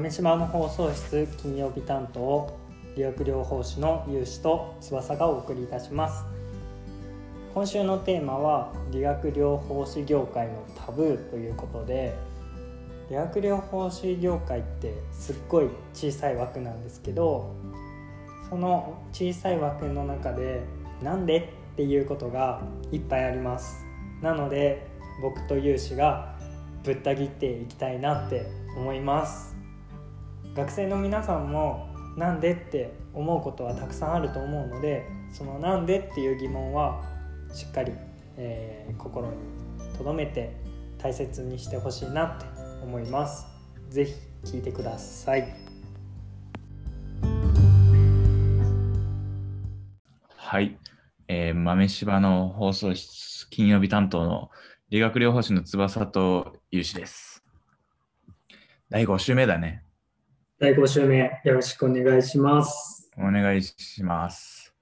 豆島の放送室金曜日担当理学療法士の有志と翼がお送りいたします。今週のテーマは理学療法士業界のタブーということで理学療法士業界ってすっごい小さい枠なんですけどその小さい枠の中でなんでっていうことがいっぱいあります。なので僕と有志がぶった切っていきたいなって思います。学生の皆さんもなんでって思うことはたくさんあると思うのでそのなんでっていう疑問はしっかり、えー、心に留めて大切にしてほしいなって思います是非聞いてくださいはい、えー、豆柴の放送室金曜日担当の理学療法士の翼と有志です。第5週目だね。第5週目、よろしくお願いします。お願いします。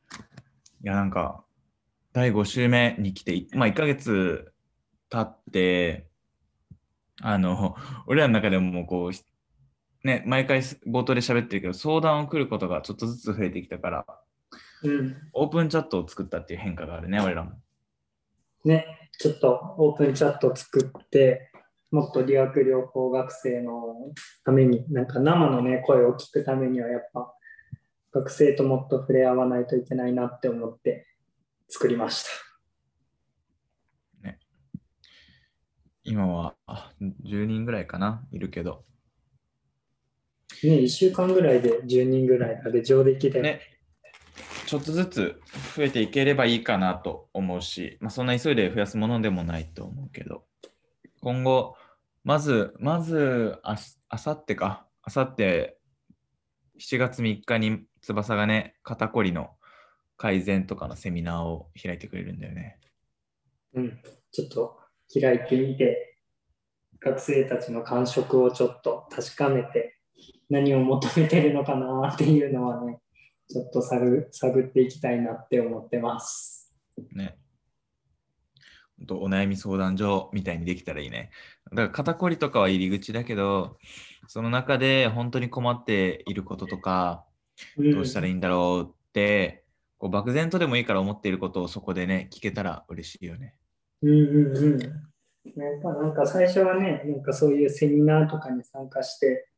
いや、なんか、第5週目に来て、まあ、1ヶ月経って、あの、俺らの中でももうこう、ね、毎回冒頭で喋ってるけど、相談を来ることがちょっとずつ増えてきたから、うん、オープンチャットを作ったっていう変化があるね、俺らも。ね、ちょっとオープンチャット作って、もっと理学療法学生のために、なんか生のね、声を聞くためには、やっぱ学生ともっと触れ合わないといけないなって思って作りました。ね、今は10人ぐらいかな、いるけど。ね、1週間ぐらいで10人ぐらいで上出来で。ねちょっとずつ増えていければいいかなと思うし、まあ、そんな急いで増やすものでもないと思うけど、今後、まず、まずあ、あさってか、あさって7月3日に翼がね、肩こりの改善とかのセミナーを開いてくれるんだよね。うん、ちょっと開いてみて、学生たちの感触をちょっと確かめて、何を求めてるのかなっていうのはね、ちょっと探探っていきたいなって思ってます。ね。とお悩み相談所みたいにできたらいいね。だから肩こりとかは入り口だけど、その中で本当に困っていることとか、どうしたらいいんだろうって、うん、こう漠然とでもいいから思っていることをそこでね、聞けたら嬉しいよね。うんうんうん。やっぱなんか最初はね、なんかそういうセミナーとかに参加して、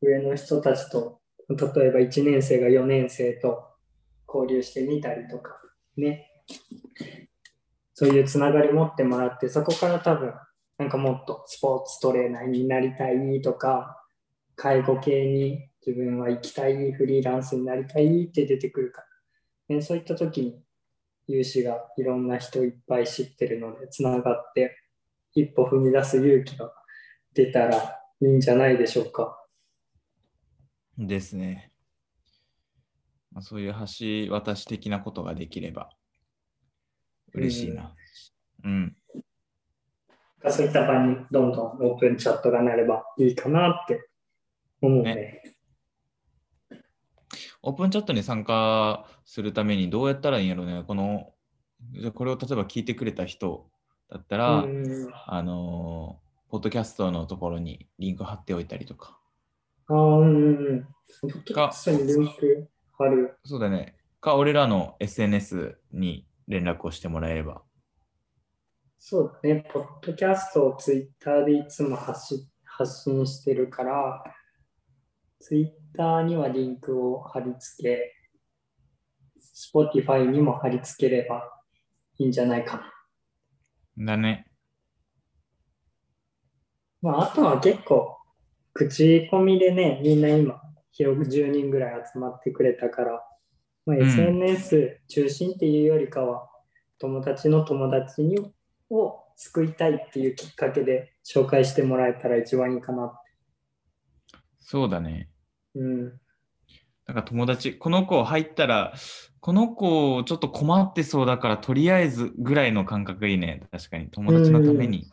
上の人たちと例えば1年生が4年生と交流してみたりとかねそういうつながり持ってもらってそこから多分なんかもっとスポーツトレーナーになりたいとか介護系に自分は行きたいフリーランスになりたいって出てくるから、ね、そういった時に有志がいろんな人いっぱい知ってるのでつながって一歩踏み出す勇気が出たらいいんじゃないでしょうか。ですね。ま、そういう橋渡し的なことができれば嬉しいな。うん。うん、そういった場にどんどんオープンチャットがなればいいかなって思うね。ねオープンチャットに参加するためにどうやったらいいんやろうね。この、じゃこれを例えば聞いてくれた人だったら、あの、ポッドキャストのところにリンク貼っておいたりとか。ああ、うんうん。ポッドキャストにリンク貼る。そうだね。か、俺らの SNS に連絡をしてもらえれば。そうだね。ポッドキャストをツイッターでいつも発し発信してるから、ツイッターにはリンクを貼り付け、Spotify にも貼り付ければいいんじゃないかな。だね。まあ、あとは結構、口コミでね、みんな今、広く10人ぐらい集まってくれたから、まあ、SNS 中心っていうよりかは、友達の友達にを救いたいっていうきっかけで紹介してもらえたら一番いいかなって。そうだね。うん。なんか友達、この子入ったら、この子ちょっと困ってそうだから、とりあえずぐらいの感覚いいね。確かに、友達のために。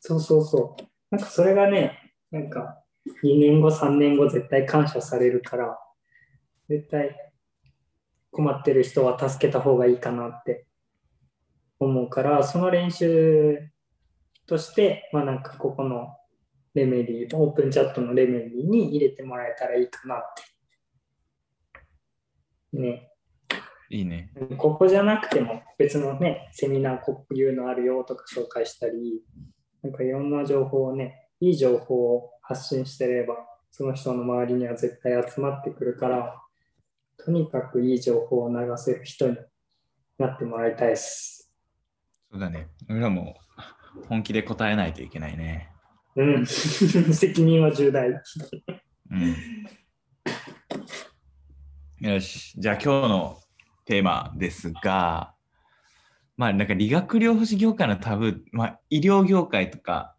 そうそうそう。なんかそれがね、なんか2年後、3年後絶対感謝されるから、絶対困ってる人は助けた方がいいかなって思うから、その練習として、まあなんかここのレメディー、オープンチャットのレメディーに入れてもらえたらいいかなって。ね。いいね。ここじゃなくても別のね、セミナーこういうのあるよとか紹介したり、なんかいろんな情報をね、いい情報を発信してれば、その人の周りには絶対集まってくるから、とにかくいい情報を流せる人になってもらいたいです。そうだね。俺らも本気で答えないといけないね。うん。責任は重大。うん。よし。じゃあ今日のテーマですが、まあなんか理学療法士業界のタブー、まあ医療業界とか、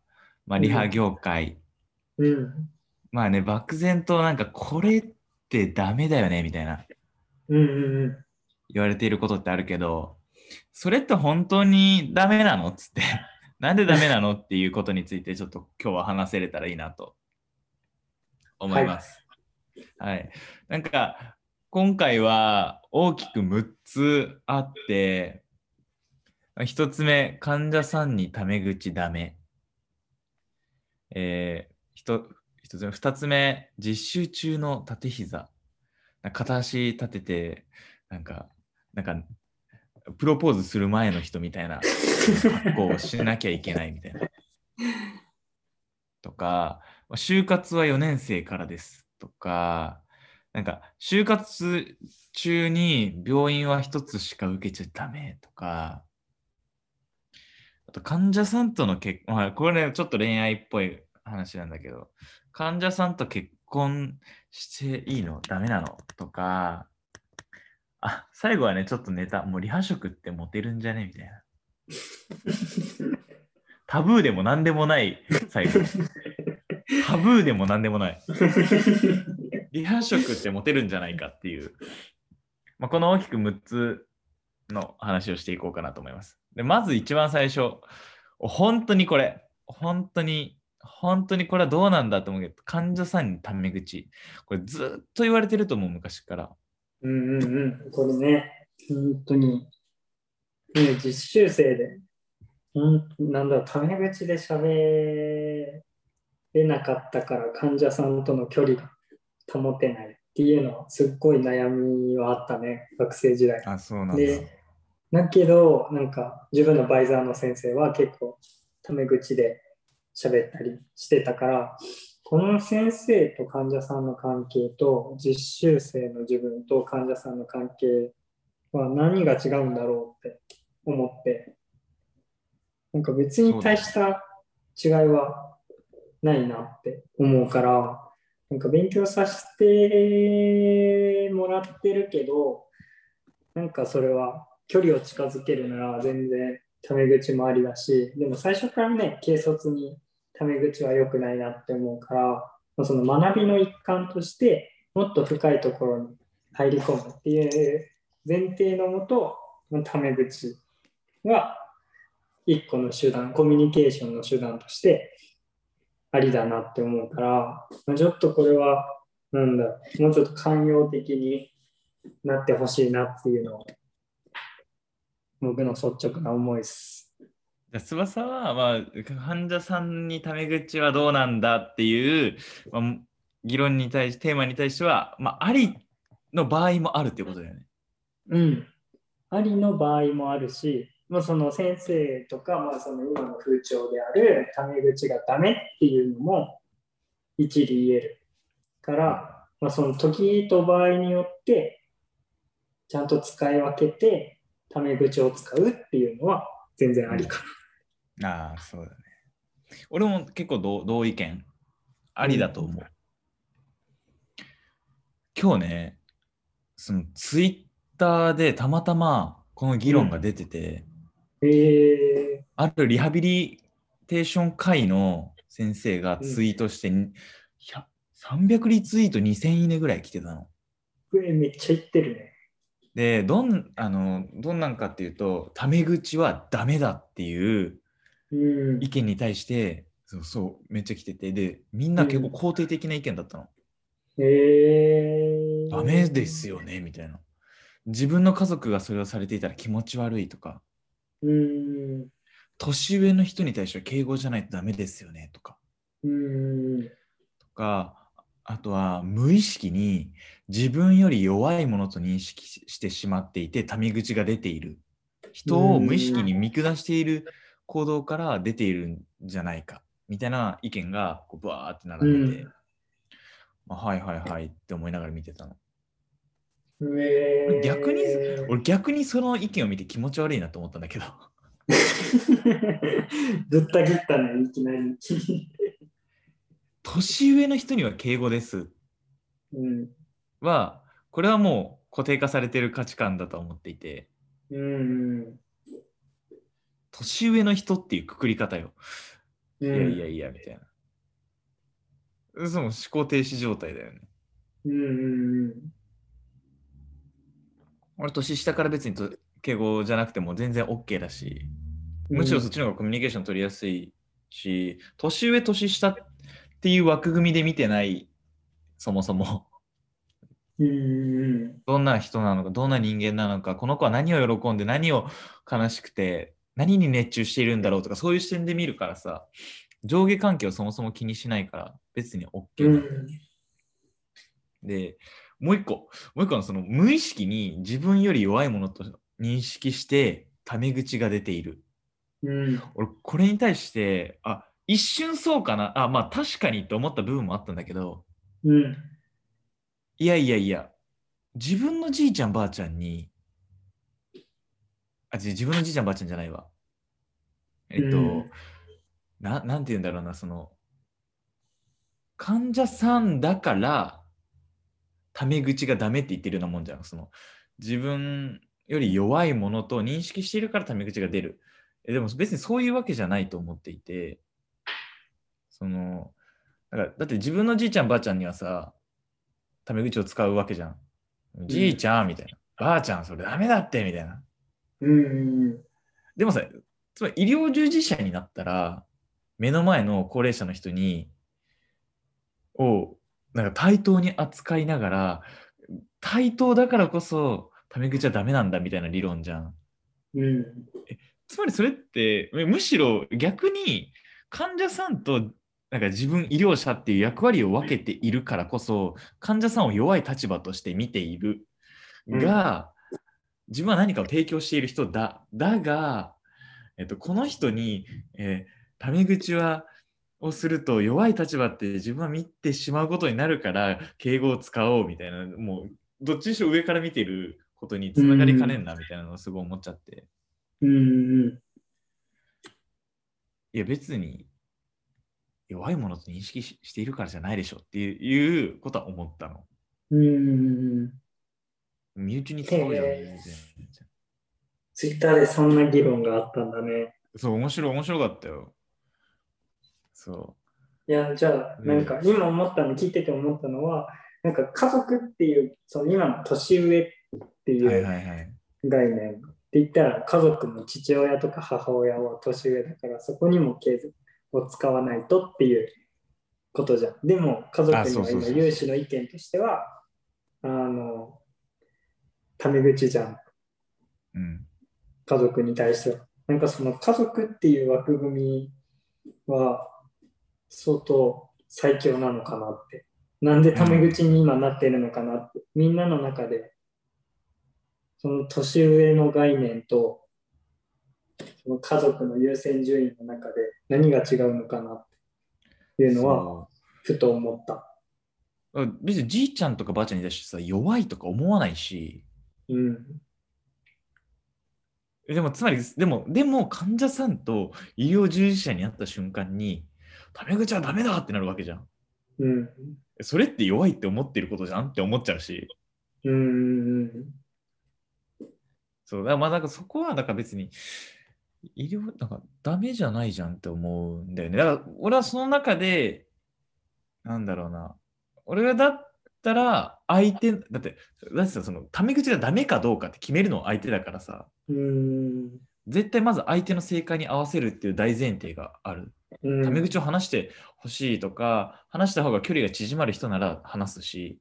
まあリハ業界、うん。まあね、漠然となんかこれってダメだよねみたいなうんうんうん。言われていることってあるけど、それって本当にダメなのっつって、なんでダメなのっていうことについてちょっと今日は話せれたらいいなと思います。はい。なんか今回は大きく6つあって、1つ目、患者さんにタメ口ダメ。えー、ひと一つ目、2つ目、実習中の縦膝。片足立てて、なんか、なんか、プロポーズする前の人みたいな格好をしなきゃいけないみたいな。とか、就活は4年生からですとか、なんか、就活中に病院は1つしか受けちゃダメとか、あと患者さんとの結婚、まあ、これね、ちょっと恋愛っぽい話なんだけど、患者さんと結婚していいの？ダメなの？とか、あ、最後はね、ちょっとネタ、もうリハ職ってモテるんじゃね？みたいな。タブーでも何でもない、最後。タブーでも何でもない。リハ職ってモテるんじゃないかっていう、まあ、この大きく6つの話をしていこうかなと思います。でまず一番最初、本当にこれ、本当に、本当にこれはどうなんだと思うけど、患者さんにタメ口。これずっと言われてると思う、昔から。うんうんうん。これね、本当に、ね、実習生で、ほんなんだろう、タメ口で喋れなかったから患者さんとの距離が保てないっていうのはすっごい悩みはあったね、学生時代。あ、そうなんだ。で、だけど、なんか自分のバイザーの先生は結構タメ口で喋ったりしてたから、この先生と患者さんの関係と実習生の自分と患者さんの関係は何が違うんだろうって思って、なんか別に大した違いはないなって思うから、なんか勉強させてもらってるけど、なんかそれは距離を近づけるなら全然タメ口もありだし、でも最初からね、軽率にタメ口は良くないなって思うから、まその学びの一環としてもっと深いところに入り込むっていう前提のもと、タメ口が一個の手段、コミュニケーションの手段としてありだなって思うから、まあちょっとこれは、なんだ、もうちょっと寛容的になってほしいなっていうのを僕の率直な思いです。じゃ翼は、まあ、患者さんにタメ口はどうなんだっていう、まあ、議論に対して、テーマに対しては、まあ、ありの場合もあるってことだよね。うん。ありの場合もあるし、まあ、その先生とか、まあ、その今の風潮であるタメ口がダメっていうのも一理言えるから、まあ、その時と場合によってちゃんと使い分けてタメ口を使うっていうのは全然ありかなああ、そうだね。俺も結構同同意見。ありだと思う。今日ね、そのツイッターでたまたまこの議論が出てて、な。えあるリハビリテーション会の先生がツイートして、100 300リツイート2000いいねぐらい来てたの。めっちゃ言ってるね。で、どんあのどんなんかっていうと、タメ口はダメだっていううん意。見に対して、そうそう、めっちゃ来てて、で、みんな結構肯定的な意見だったの。えー、ダメですよね、みたいな。自分の家族がそれをされていたら気持ち悪いとか、うん。年上の人に対しては敬語じゃないとダメですよね、とか。うん。とか、あとは無意識に自分より弱いものと認識ししてしまっていて、タメ口が出ている。人を無意識に見下している行動から出ているんじゃないか、みたいな意見がこうバーって並んでて、うんまあ、はいはいはいって思いながら見てたの。えー逆に俺逆にその意見を見て気持ち悪いなと思ったんだけど。ずった切ったね、いきなり。年上の人には敬語ですうん。は、これはもう固定化されてる価値観だと思っていて、うん。年上の人っていうくくり方よ。いいやいやいや、みたいな。その思考停止状態だよね。うんうん俺、年下から別にと敬語じゃなくても全然 OK だし、うん。むしろそっちの方がコミュニケーション取りやすいし、年上、年下っていう枠組みで見てない、そもそも。うんうんどんな人なのか、どんな人間なのか、この子は何を喜んで、何を悲しくて、何に熱中しているんだろうとか、そういう視点で見るからさ、上下関係をそもそも気にしないから、別に OK うなのん。で、もう一個、もう一個のその無意識に自分より弱いものと認識して、タメ口が出ている。うん。俺、これに対して、あ、一瞬そうかな、あ、まあ確かにって思った部分もあったんだけど、うん。いやいやいや、自分のじいちゃんばあちゃんに、あ、自分のじいちゃんばあちゃんじゃないわ。えっと、うんななんて言うんだろうな、その、患者さんだから、タメ口がダメって言ってるようなもんじゃん。その、自分より弱いものと認識しているからタメ口が出る。えでも別にそういうわけじゃないと思っていて、その、だからだって自分のじいちゃんばあちゃんにはさ、タメ口を使うわけじゃん。じいちゃんみたいな。ばあちゃんそれダメだってみたいな。うん。でもさ、つまり医療従事者になったら、目の前の高齢者の人に、を、なんか対等に扱いながら、対等だからこそ、タメ口はダメなんだみたいな理論じゃん。うん。つまりそれって、むむしろ逆に患者さんとなんか自分医療者っていう役割を分けているからこそ、患者さんを弱い立場として見ているが、自分は何かを提供している人だ。だが、えっと、この人に、えータメ口はをすると弱い立場って自分は見てしまうことになるから敬語を使おうみたいなもうどっちにしろ上から見てることにつながりかねんなみたいなのをすごい思っちゃって、うん。いや別に弱いものと認識ししているからじゃないでしょっていういうことは思ったの。うん。身内に使おうじゃん。へーツイッターでそんな議論があったんだね。そう、面白い、面白かったよ。そいや、じゃあ、うんなんか今思ったの、聞いてて思ったのは、なんか家族っていう、その今の年上っていいう。概念って言ったら、家族も父親とか母親は年上だから、そこにも経済を使わないとっていうことじゃん。でも、家族あには今、有志の意見としては、あの、タメ口じゃん。うん。家族に対しては。なんかその家族っていう枠組みは相当最強なのかなって。なんでタメ口に今なってるのかなって。みんなの中で、その年上の概念と、その家族の優先順位の中で何が違うのかなっていうのは、ふと思った。別にじいちゃんとかばあちゃんに対してさ、弱いとか思わないし、うん。えでもつまり、でも、でも患者さんと医療従事者に会った瞬間に、タメ口はダメだってなるわけじゃん。うん。それって弱いって思ってることじゃんって思っちゃうし。うん。そう、まあなんかそこは、だから別に、医療、なんかダメじゃないじゃんって思うんだよね。だから俺はその中で、なんだろうな、俺がだったら相手、だって、だってさ、その、タメ口がダメかどうかって決めるのは相手だからさ、うん。絶対まず相手の正解に合わせるっていう大前提がある。うん。タメ口を話してほしいとか、話した方が距離が縮まる人なら話すし、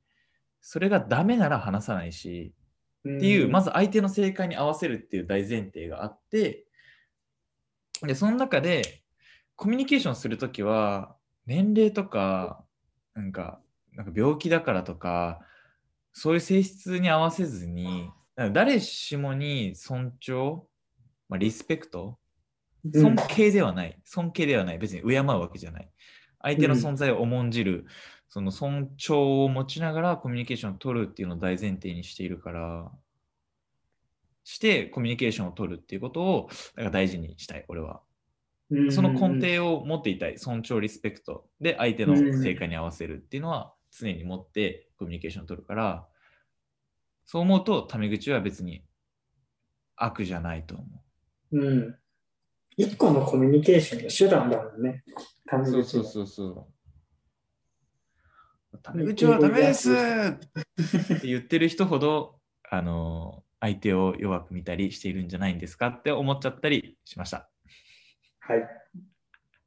それがダメなら話さないし、っていう、まず、ず相手の正解に合わせるっていう大前提があって、で、その中で、コミュニケーションするときは、年齢とか、なんか、なんか病気だからとか、そういう性質に合わせずに、誰しもに尊重、まあ、リスペクト、尊敬ではない、尊敬ではない、別に敬うわけじゃない。相手の存在を重んじる、その尊重を持ちながらコミュニケーションを取るっていうのを大前提にしているから、してコミュニケーションを取るっていうことをなんか大事にしたい、俺は。うん。その根底を持っていたい、尊重、リスペクト。で相手の成果に合わせるっていうのは常に持ってコミュニケーションを取るから、そう思うと、タメ口は別に悪じゃないと思うん。一個のコミュニケーションの手段だもんね。タメう。口がそうそう。タメ口はダメですって言ってる人ほど、あの、相手を弱く見たりしているんじゃないんですかって思っちゃったりしました。はい。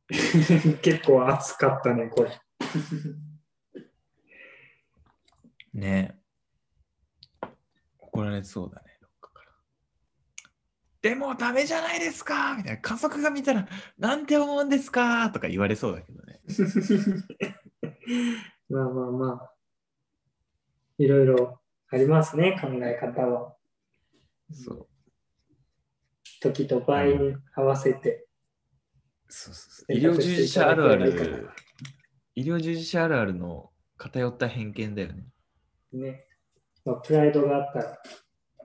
結構熱かったね、これ。ね怒られそうだね、どっかから。でもダメじゃないですかみたいな。家族が見たら、なんて思うんですかとか言われそうだけどね。まあまあまあ。いろいろありますね、考え方は。そう。時と場合に合わせて。そうそうそう医療従事者あるある、医療従事者あるあるの偏った偏見だよね。ね。まあ、プライドがあったら、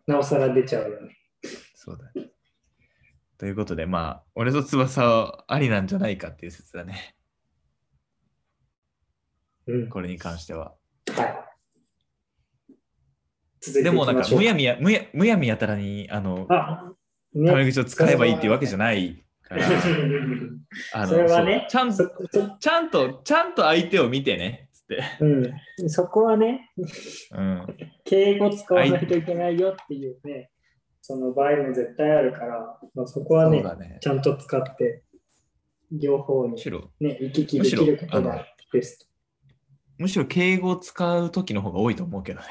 なおさら出ちゃうよね。そうだね。ということで、まあ、俺と翼はありなんじゃないかっていう説だね。うん。これに関しては。はい。でも、なんか、むやみみや、むやむやみやたらに、あの、あ、タメね。口を使えばいいっていうわけじゃないから、あのそれはねちゃんそと、そちゃんと、ちゃんと相手を見てね、つって。うん、そこはね、うん。敬語使わないといけないよっていうね、その場合も絶対あるから、まあ、そこはね、ね。ちゃんと使って、両方にむしろ、ね、行き来できることがベスむしろ敬語を使う時の方が多いと思うけどね。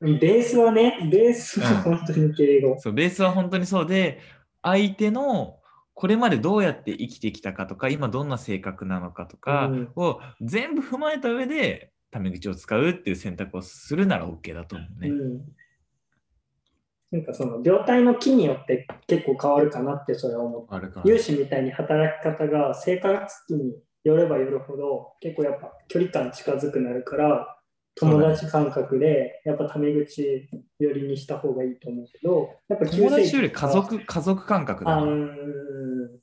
ト。ベースはね、ベースは本当に敬語。そう、ベースは本当にそうで、相手のこれまでどうやって生きてきたかとか、今どんな性格なのかとかうん。を全部踏まえた上で、タメ口を使うっていう選択をするなら OK だと思うね。うん。なんかその病態の木によって結構変わるかなってそれは思ってあるか有志みたいに働き方が生活期によればよるほど結構やっぱ距離感近づくなるから友達感覚でやっぱタメ口寄りにした方がいいと思うけどやっぱ友達より家族、家族感覚だあーね。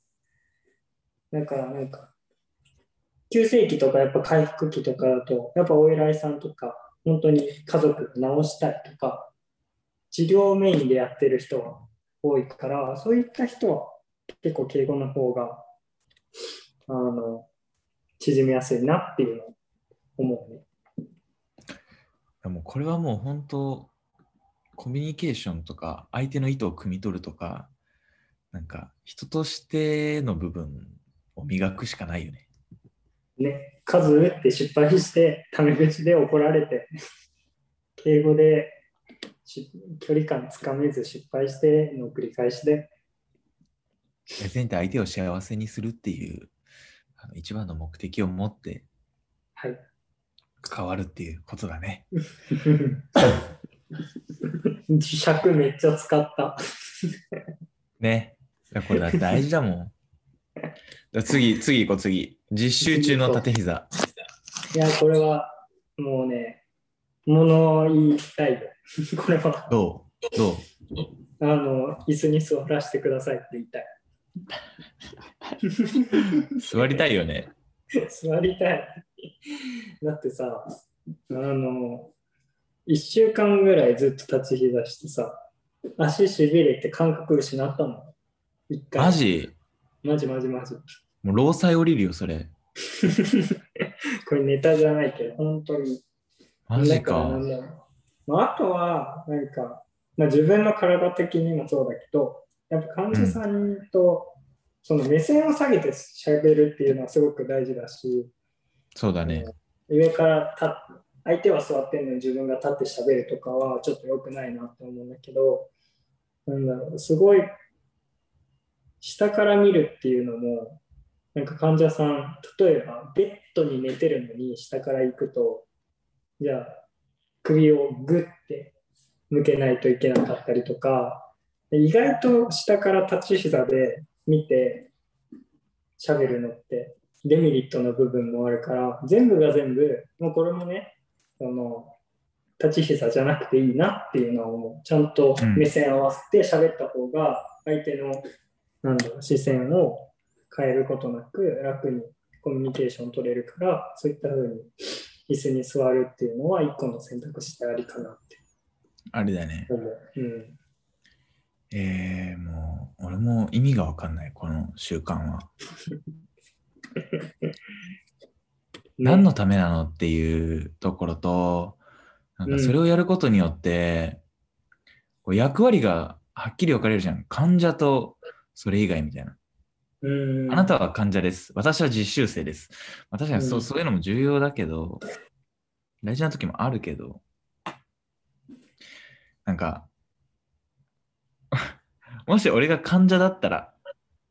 だからなんか急性期とかやっぱ回復期とかだとやっぱお偉いさんとか本当に家族治したいとか治療メインでやってる人は多いからそういった人は結構敬語の方があの縮みやすいなっていうのを思うね。でもこれはもう本当、コミュニケーションとか、相手の意図を汲み取るとか、なんか人としての部分を磨くしかないよね。ね、数打って失敗して、タメ口で怒られて、敬語でし距離感つかめず失敗しての繰り返しで、全体相手を幸せにするっていうあの一番の目的を持ってはい。関わるっていうことだね。磁石めっちゃ使った。ね。いやこれだ大事だもん。次、次行こう、次。実習中の縦膝。いや、これはもうね、物言いたいよ。これは、どう？どう？あの、椅子に座らせてくださいって言いたい。座りたいよね。座りたい。だってさ、あの、1週間ぐらいずっと立ち膝してさ、足しびれて感覚失ったの。一回。マジ？マジマジマジ。もう労災降りるよ、それ。これネタじゃないけど、本当に。マジかん。だろうまあ、あとは、なんか、まあ、自分の体的にもそうだけど、やっぱ患者さんと、その目線を下げて喋るっていうのはすごく大事だし、そうだね。上から立相手は座ってるのに自分が立って喋るとかはちょっと良くないなって思うんだけど、なんだろう、すごい下から見るっていうのも、なんか患者さん、例えばベッドに寝てるのに下から行くと、じゃあ首をグッて向けないといけなかったりとか、意外と下から立ち膝で見て喋るのってデメリットの部分もあるから、全部が全部、もうこれもね、その立ち膝じゃなくていいなっていうのをちゃんと目線合わせて喋った方が相手のなんだろう視線を変えることなく楽にコミュニケーション取れるからそういった風に椅子に座るっていうのは一個の選択肢でありかなってあれだね。思う。うんえー、もう、俺も意味がわかんない、この習慣は。何のためなのっていうところと、なんかそれをやることによって、こう役割がはっきり分かれるじゃん。患者とそれ以外みたいな。うんあなたは患者です。私は実習生です。まあ、確かにそう,、うんそういうのも重要だけど、大事な時もあるけど、なんか、もし俺が患者だったら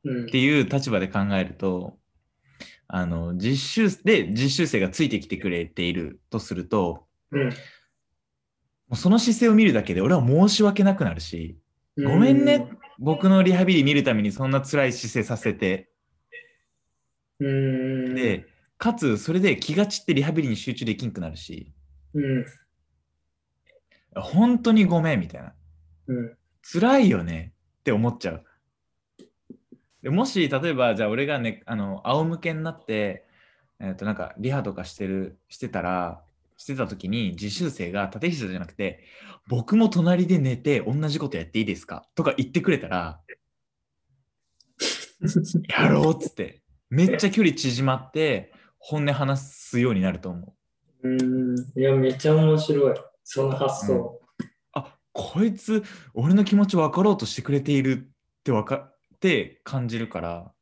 うんっていう立場で考えると、あの、実習で実習生がついてきてくれているとすると、うん。もうその姿勢を見るだけで俺は申し訳なくなるし、ごめんね、僕のリハビリ見るためにそんな辛い姿勢させて、うん。で、かつそれで気が散ってリハビリに集中できんくなるし、うん。本当にごめんみたいな。うん。辛いよねって思っちゃう。でもし例えばじゃあ俺がねあの仰向けになって、えー、となんかリハとかしてるしてたらしてた時に実習生が縦膝じゃなくて僕も隣で寝て同じことやっていいですか？とか言ってくれたら やろうっつってめっちゃ距離縮まって本音話すようになると思う。うんいやめっちゃ面白いその発想。あこいつ俺の気持ち分かろうとしてくれているって分かって感じるから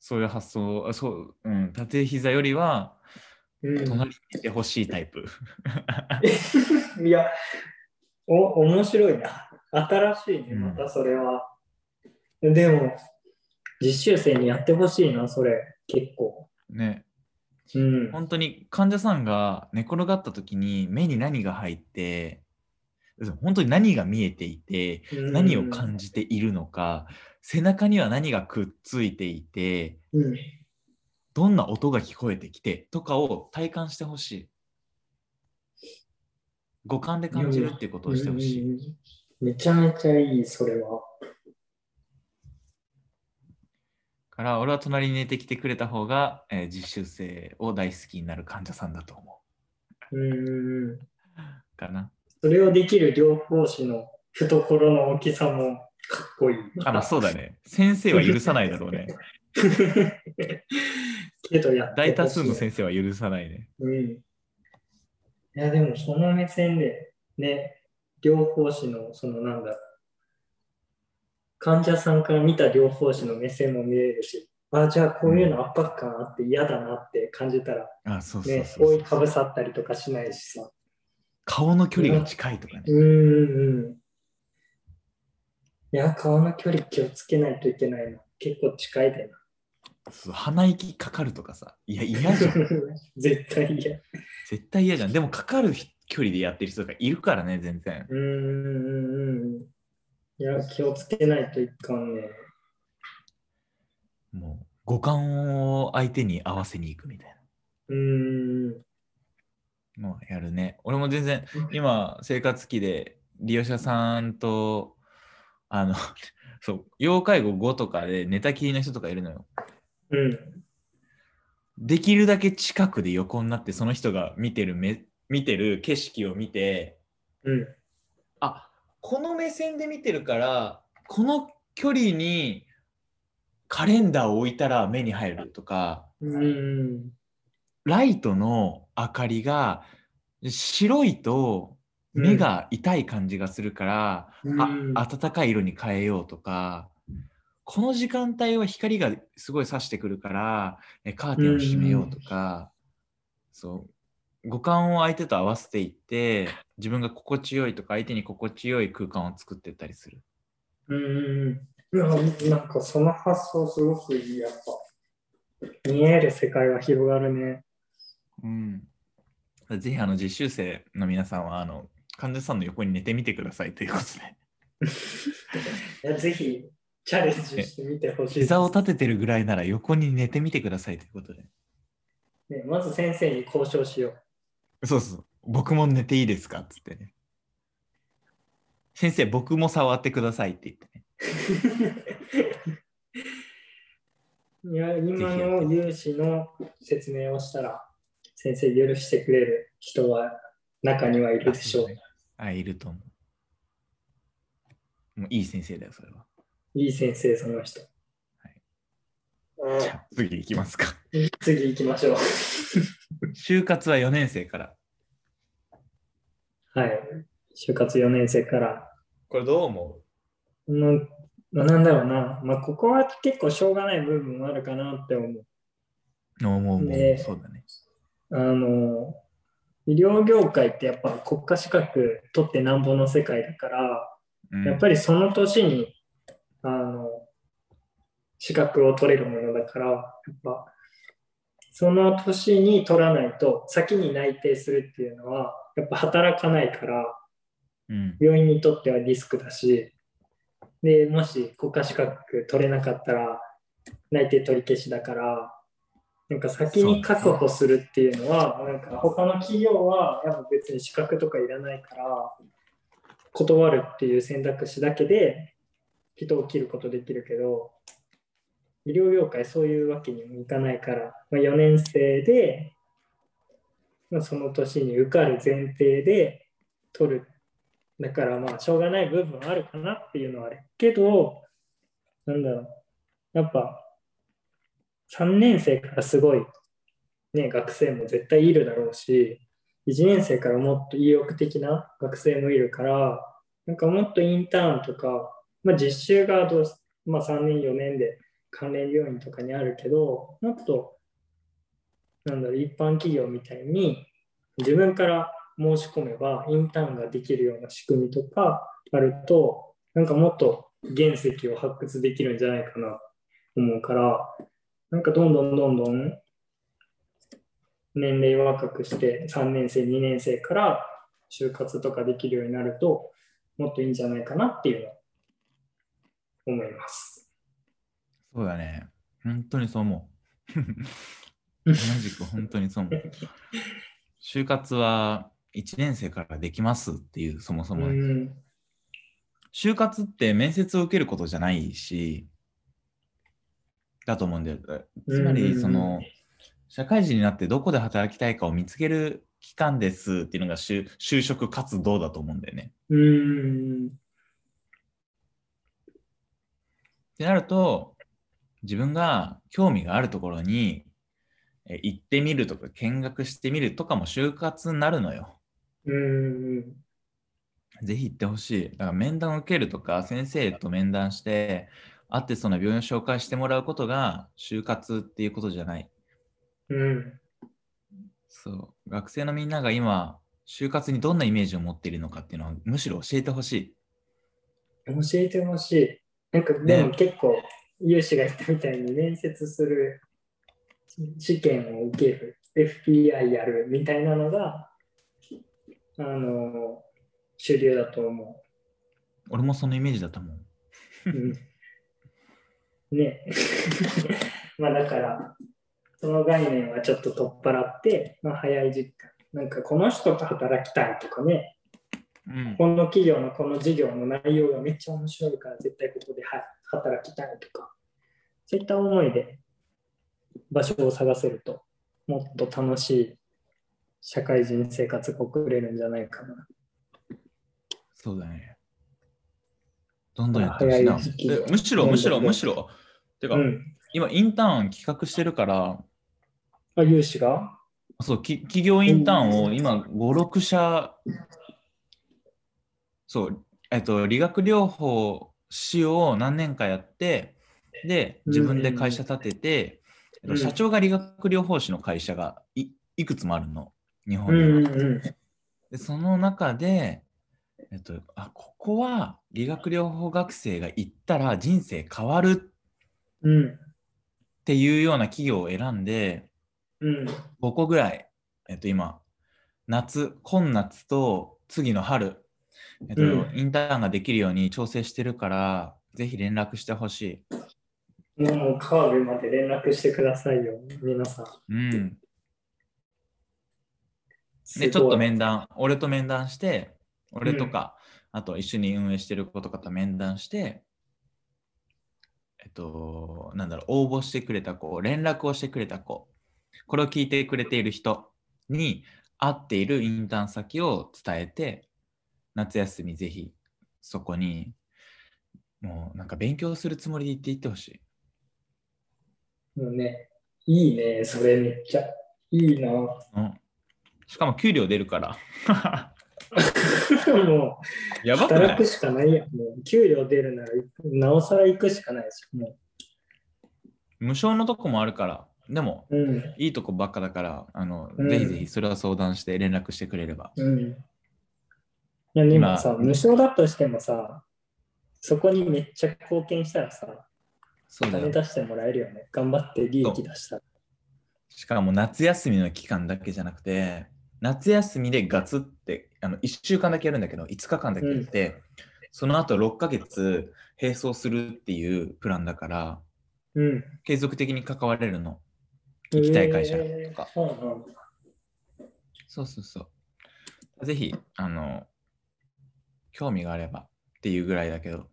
そういう発想あそう、うん、縦膝よりはうん隣にいてほしいタイプ、いや、お、面白いな。新しいね、うんまたそれは。でも、実習生にやってほしいな、それ、結構。ねうん。本当に患者さんが寝転がった時に目に何が入って本当に何が見えていて何を感じているのか背中には何がくっついていてうん。どんな音が聞こえてきてとかを体感してほしい。五感で感じるっていうことをしてほしい。い。めちゃめちゃいい、それは。から俺は隣に寝てきてくれた方が、えー実習生を大好きになる患者さんだと思うん。う。かな。それをできる療法士の懐の大きさもかっこいい。あ、まあそうだね。先生は許さないだろうね。けどや大多数の先生は許さないね。うん。いや、でもその目線で、ね、療法士の、そのなんだろう、患者さんから見た療法士の目線も見れるし、あ、じゃあこういうの圧迫感あって嫌だなって感じたら、あ、そうそうね、覆いかぶさったりとかしないしさ。顔の距離が近いとかね。いや、顔の距離気をつけないといけないな。結構近いでな。鼻息かかるとかさ。いや、嫌じゃん。絶対嫌。絶対嫌じゃん。でもかかる距離でやってる人がいるからね、全然。うんうんうん。いや、気をつけないといかんね。もう五感を相手に合わせに行くみたいうん。なのをやるね。俺も全然今生活期で利用者さんとあの そう要介護5とかで寝たきりの人とかいるのよ。うん。できるだけ近くで横になってその人が見てる目見てる景色を見てうん。あこの目線で見てるからこの距離にカレンダーを置いたら目に入るとかうん。ライトの明かりが白いと目が痛い感じがするから、うんあ暖かい色に変えようとかこの時間帯は光がすごい差してくるからえカーテンを閉めようとか、そう五感を相手と合わせていって自分が心地よいとか相手に心地よい空間を作っていったりする。うん。なんかその発想すごくいい、やっぱ。見える世界は広がるね。うん。ぜひあの実習生の皆さんはあの患者さんの横に寝てみてくださいということで。いやぜひチャレンジしてみてほしい膝を立ててるぐらいなら横に寝てみてくださいということで。ね。まず先生に交渉しよう。そうそう。僕も寝ていいですかっつってね。先生、僕も触ってくださいって言ってね。いや、今の有志の説明をしたら、先生許してくれる人は中にはいるでしょう。あ、いると思う。もういい先生だよ、それは。いい先生、その人。じゃあ次行きますか。うん次行きましょう。就活は4年生から。はい。就活4年生から。これどう思のまあなんだろうな。まあ、ここは結構しょうがない部分もあるかなって思う。う思う思う、ねそうだね。あの、医療業界ってやっぱ国家資格取ってなんぼの世界だから、うん、やっぱりその年に、あの、資格を取れるものだから、やっぱ、その年に取らないと、先に内定するっていうのは、やっぱ働かないから、うん、病院にとってはリスクだし、で、もし国家資格取れなかったら、内定取り消しだから、なんか先に確保するっていうのは、なんか他の企業は、やっぱ別に資格とかいらないから、断るっていう選択肢だけで人を切ることできるけど、医療業界そういうわけにもいかないから、まあ、4年生で、まあ、その年に受かる前提で取る。だからまあしょうがない部分はあるかなっていうのはあるけど、なんだろう、やっぱ3年生からすごい、ね、学生も絶対いるだろうし、1年生からもっと意欲的な学生もいるから、なんかもっとインターンとか、まあ、実習がどう、まあ、3年、4年で関連病院とかにあるけど、もっと、なんだろう、一般企業みたいに自分から申し込めばインターンができるような仕組みとかあるとなんかもっと原石を発掘できるんじゃないかなと思うからなんかどんどんどんどん年齢若くして3年生2年生から就活とかできるようになるともっといいんじゃないかなっていうのを思います。そうだね。本当にそう思う。同じく本当にそう思う。就活は1年生からできますっていう、そもそも就活って面接を受けることじゃないし、だと思うんだよ。つまり、その、社会人になってどこで働きたいかを見つける期間ですっていうのが就就職活動だと思うんだよね。うんってなると、自分が興味があるところにえ行ってみるとか見学してみるとかも就活になるのよ。うんぜひ行ってほしい。だから面談を受けるとか、先生と面談して、会ってその病院を紹介してもらうことが就活っていうことじゃない。うんそう。学生のみんなが今、就活にどんなイメージを持っているのかっていうのはむしろ教えてほしい。教えてほしい。なんかでも結構、有志が言ったみたいに面接する試験を受ける FBI やるみたいなのがあの主流だと思俺もそのイメージだったもん。う。うん、ね まあだからその概念はちょっと取っ払って、まあ、早い実感なんかこの人と働きたいとかねうん。この企業のこの事業の内容がめっちゃ面白いから絶対ここでは働きたいとかそういった思いで場所を探せるともっと楽しい社会人生活が送れるんじゃないかな。そうだね。どんどんやってほしいなむしろ、むしろ、むしろ。てか、うん。今、インターン企画してるから、あ、有志が？そう、き企業インターンを今、5、6社、そう、えっと、理学療法士を何年かやって、で、自分で会社立てて、うんえっと社長が理学療法士の会社がいいくつもあるの、日う本には。んうん。でその中で、えっと、あここは理学療法学生が行ったら人生変わるっうん。っていうような企業を選んで、うん。5個ぐらい、えっと、今、夏、今夏と次の春、えっとうんインターンができるように調整してるから、ぜひ連絡してほしい。もう川辺まで連絡してくださいよ、皆さん。うん。で、ちょっと面談、俺と面談して、俺とか、あと一緒に運営してる子とかと面談して、えっと、なんだろう、応募してくれた子、連絡をしてくれた子、これを聞いてくれている人に合っているインターン先を伝えて、夏休みぜひそこに、もうなんか勉強するつもりで行っていってほしい。もうね、いいね、それめっちゃ。いいな。もうん、しかも給料出るから。う、やばくない？働くしかないやん。もう、給料出るなら、なおさら行くしかないし。も無償のとこもあるから、でも、う、うん。いいとこばっかだから、あの、うんぜひぜひそれは相談して連絡してくれれば。うん。いや、でもさ、今無償だとしてもさ、そこにめっちゃ貢献したらさ、そうだよ。金出してもらえるよね。頑張って利益出したら。しかも夏休みの期間だけじゃなくて、夏休みでガツって、あの1週間だけやるんだけど、5日間だけやって、その後6ヶ月並走するっていうプランだから、うん。継続的に関われるの。行きたい会社えーとかそうなんだそうそうそう。ぜひ、あの、興味があればっていうぐらいだけど、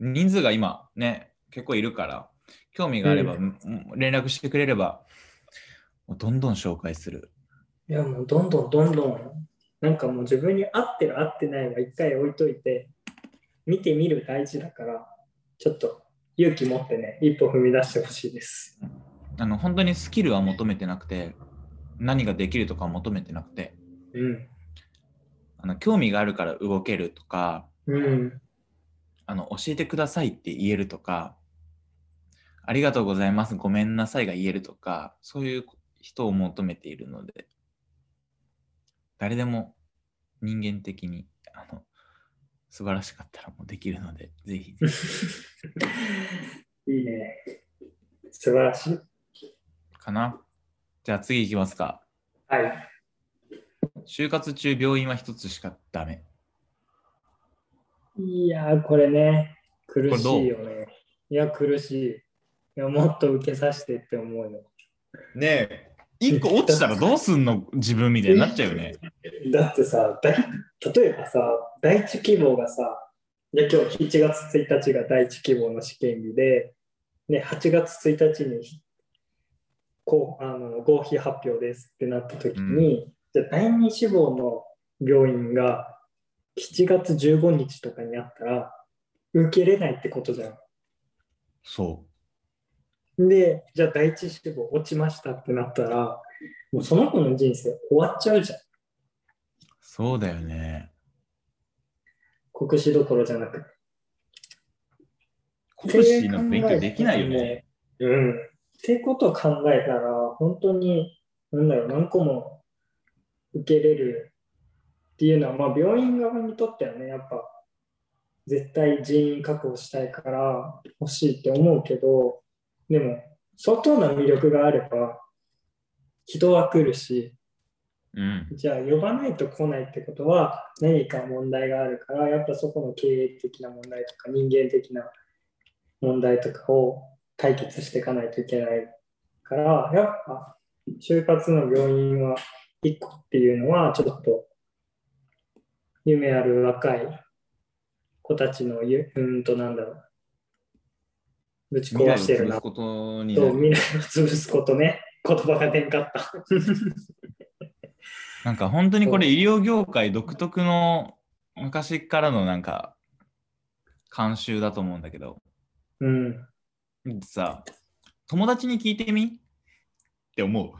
人数が今ね、結構いるから、興味があれば、うんうん連絡してくれれば、どんどん紹介する。いや、もうどんどんどんどん、なんかもう自分に合ってる合ってないは一回置いといて、見てみる大事だから、ちょっと勇気持ってね、一歩踏み出してほしいです。あの本当にスキルは求めてなくて、何ができるとかは求めてなくて、うん。あの興味があるから動けるとか、うん。あの教えてくださいって言えるとか、ありがとうございます、ごめんなさいが言えるとか、そういう人を求めているので、誰でも人間的にあの素晴らしかったらもうできるので、ぜひ いいね。素晴らしい。かな？じゃあ次行きますか。はい。就活中病院は一つしかダメ。いやー、これね、苦しいよね。いや、苦しい。いや、もっと受けさせてって思うよ。ねえ、一個落ちたらどうすんの？自分みたいになっちゃうよね。だってさ、だい例えばさ、第一希望がさ、いや今日7月1日が第一希望の試験日で、ね、8月1日にこうあの合否発表ですってなった時に、じゃあ第二志望の病院が7月15日とかにあったら受けれないってことじゃん。そで、じゃあ第一志望落ちましたってなったら、もうその子の人生終わっちゃうじゃん。う。そうだよね。国試どころじゃなくて。国試の勉強できないよね。うん。ってことを考えたら、本当に、なんだろう、何個も受けれるっていうのは、まあ、病院側にとってはね、やっぱ、絶対人員確保したいから欲しいって思うけど、でも、相当な魅力があれば、人は来るし、うん。じゃあ呼ばないと来ないってことは何か問題があるから、やっぱそこの経営的な問題とか人間的な問題とかを解決していかないといけないから、やっぱ就活の病院は1個っていうのはちょっと夢ある若い子たちのゆうーんとなんだろうぶち未来を壊してるな。潰すことにとなる。未来を潰すことね。言葉が出んかった。なんか本当にこれ医療業界独特の昔からのなんか慣習だと思うんだけど、うん。さ、友達に聞いてみ？って思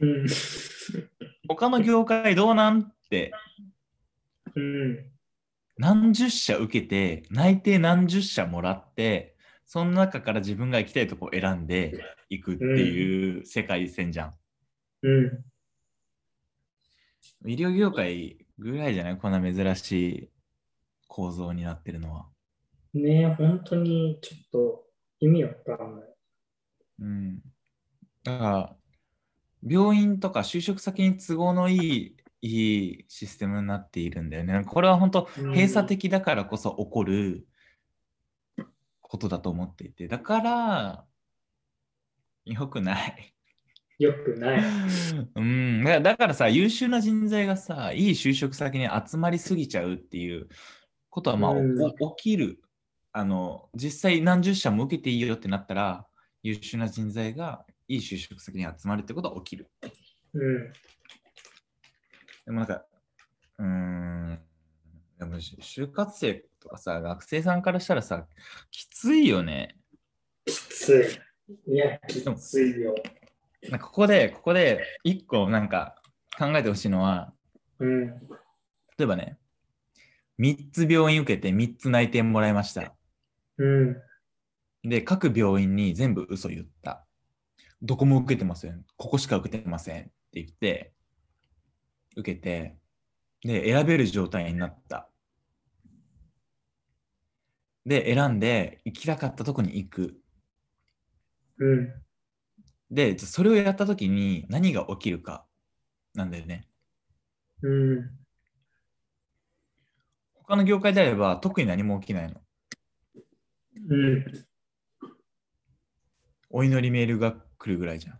う。うん。他の業界どうなん？って。うん。何十社受けて内定何十社もらってその中から自分が行きたいとこを選んでいくっていう世界線じゃん。うん医療業界ぐらいじゃない？こんな珍しい構造になってるのは。ねえ、本当にちょっと意味わかんない。うん。だから、病院とか就職先に都合のいいいいシステムになっているんだよね。これは本当うん閉鎖的だからこそ起こることだと思っていて、だから、良くない。よくない。うん、だからだからさ、優秀な人材がさ、いい就職先に集まりすぎちゃうっていうことは、まあ、うんお起きる。あの、実際何十社も受けていいよってなったら、優秀な人材がいい就職先に集まるってことは起きる。うん。でもなんか、うーん、でもし就活生とかさ、学生さんからしたらさ、きついよね。きつい。いや、きついよ。なんかここで、ここで一個なんか考えてほしいのは、うん。例えばね、3つ病院受けて3つ内定もらいました。うん。で、各病院に全部嘘言った。どこも受けてません。ここしか受けてませんって言って、受けて、で、選べる状態になった。で、選んで、行きたかったとこに行く。うん。で、それをやったときに何が起きるかなんだよね。うん。他の業界であれば特に何も起きないの。うん。お祈りメールが来るぐらいじゃん。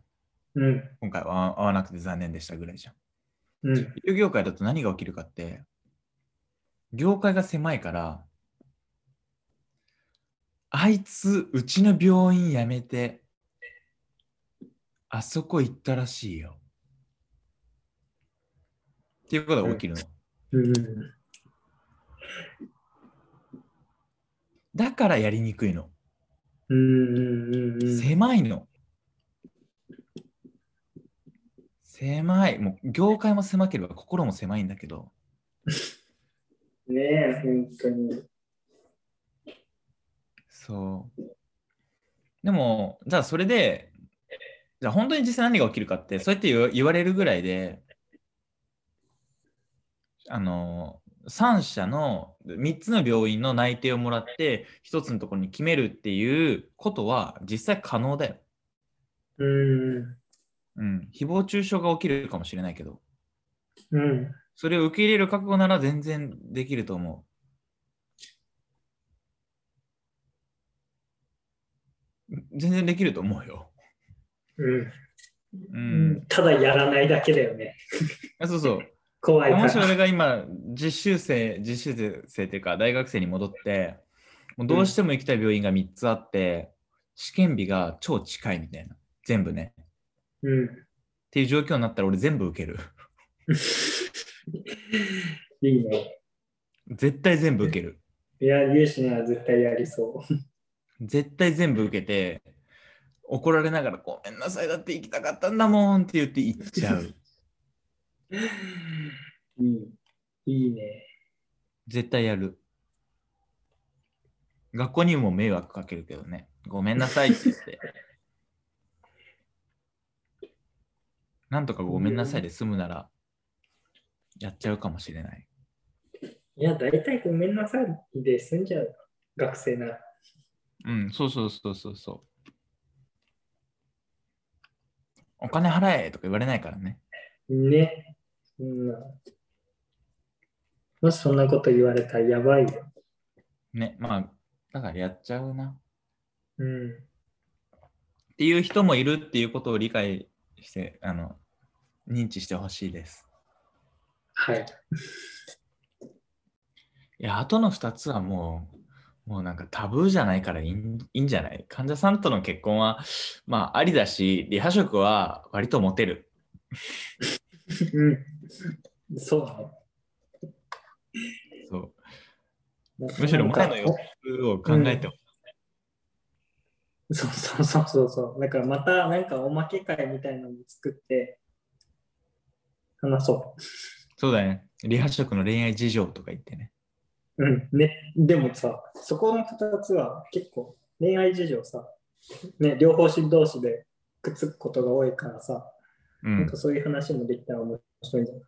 うん。今回は合わなくて残念でしたぐらいじゃん。うん。業界だと何が起きるかって、業界が狭いから、あいつ、うちの病院辞めて、あそこ行ったらしいよ。っていうことが起きるの。うん。だからやりにくいの。狭いの。狭い。もう業界も狭ければ心も狭いんだけど、ねえ、本当に。そう。でも、じゃあそれで、じゃあ本当に実際何が起きるかって、そうやって言われるぐらいで、あの、3社の3つの病院の内定をもらって、1つのところに決めるっていうことは実際可能だよ。うん。うん。誹謗中傷が起きるかもしれないけど、うん。それを受け入れる覚悟なら全然できると思全然できると思うよ。うん。う。うんん。ただやらないだけだよね。あそうそう。怖いから。もし俺が今、実習生、実習生っていうか、大学生に戻って、もうどうしても行きたい病院が3つあって、試験日が超近いみたいな。全部ね。うん。っていう状況になったら俺全部受ける。いいね。絶対全部受ける。いや、ユーシなら絶対やりそ絶対全部受けて、怒られながらごめんなさい、だって行きたかったんだもんって言って行っちゃう。う。いい。いいね。絶対やる。学校にも迷惑かけるけどね。ごめんなさいって言って。なんとかごめんなさいで済むなら、やっちゃうかもしれない。いや、大体ごめんなさいで済んじゃう。学生なら。うん、そうそうそうそうそう。お金払えとか言われないからね。ね。そんな。もしそんなこと言われたらやばいよ。ね、まあ、だからやっちゃうな。うん。っていう人もいるっていうことを理解して、あの、認知してほしいです。はい。いや、あとの2つはもう、もうなんかタブーじゃないからいいんいいんじゃない？患者さんとの結婚は、まあ、ありだし、リハ職は割とモテる。うん。そう。そうむしろ前の4つを考えてほしい。そうそうそうそうそう。だからまたなんかおまけ会みたいなのも作って話そそうだね。リハ職の恋愛事情とか言ってね。う。うん。ね、でもさ、そこの2つは結構恋愛事情さ、ね、両方し同士でくっつくことが多いからさ、うんなんか、そういう話もできたら面白いんじゃな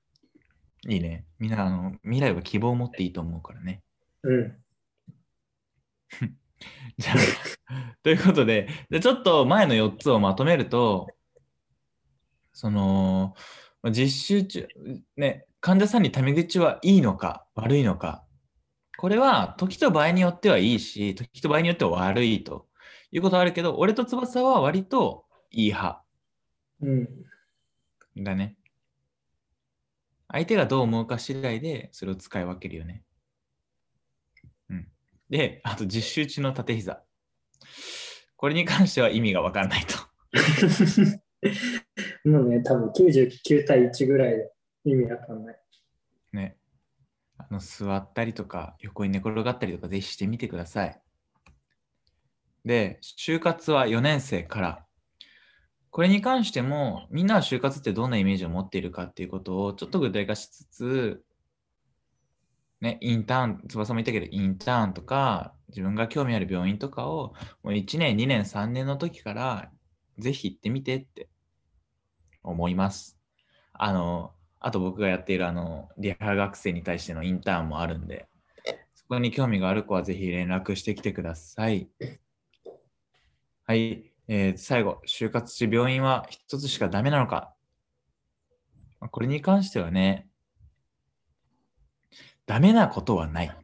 い？いいね。みんな、あの、未来は希望を持っていいと思うからね。うん。じゃあ、ということで、でちょっと前の4つをまとめると、その、まあ実習中、ね、患者さんにタメ口はいいのか悪いのか、これは時と場合によってはいいし、時と場合によっては悪いということはあるけど、俺と翼は割といい派うん。だね。相手がどう思うか次第でそれを使い分けるよね。うん。で、あと実習中の縦膝。これに関しては意味がわかんないと。もうね、多分99対1ぐらいで意味わかんない。ね。あの座ったりとか横に寝転がったりとかぜひしてみてください。で、就活は4年生から。これに関してもみんなは就活ってどんなイメージを持っているかっていうことをちょっと具体化しつつ、ね、インターン、翼も言ったけど、インターンとか、自分が興味ある病院とかを、もう1年、2年、3年の時から、ぜひ行ってみてって思います。あの、あと僕がやっているあの、リハ学生に対してのインターンもあるんで、そこに興味がある子はぜひ連絡してきてください。はい、えー最後、就活中病院は一つしかダメなのかこれに関してはね、ダメなことはない。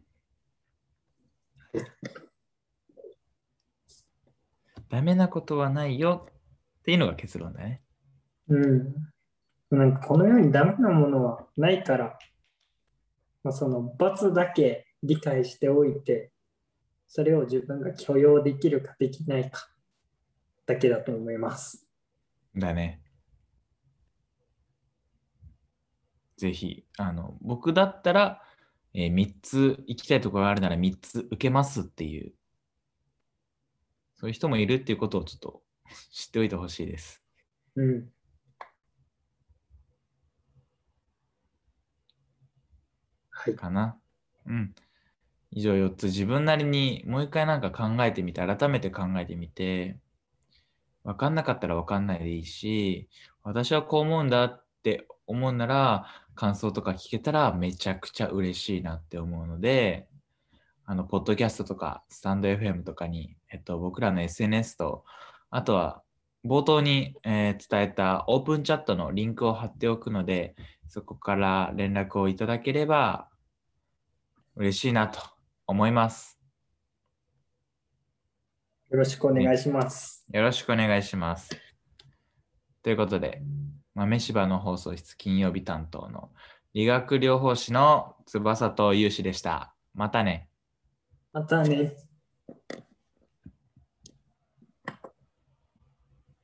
ダメなことはないよっていうのが結論だね。うん。なんかこの世にダメなものはないから、まあ、その罰だけ理解しておいて、それを自分が許容できるかできないかだけだと思います。だね。ぜひ、あの、僕だったら、え3つ行きたいところがあるなら3つ受けますっていう、そういう人もいるっていうことをちょっと知っておいてほしいです。うん。はい。うん。以上4つ自分なりにもう一回なんか考えてみて、改めて考えてみて、分かんなかったら分かんないでいいし、私はこう思うんだって思うなら、感想とか聞けたらめちゃくちゃ嬉しいなって思うので、あの、ポッドキャストとか、スタンド FM とかに、えっと、僕らの SNS と、あとは、冒頭に、えー伝えたオープンチャットのリンクを貼っておくので、そこから連絡をいただければ嬉しいなと思います。よろしくお願いします。よろしくお願いします。ということで、豆柴の放送室金曜日担当の理学療法士の翼と有志でした。またね。またね。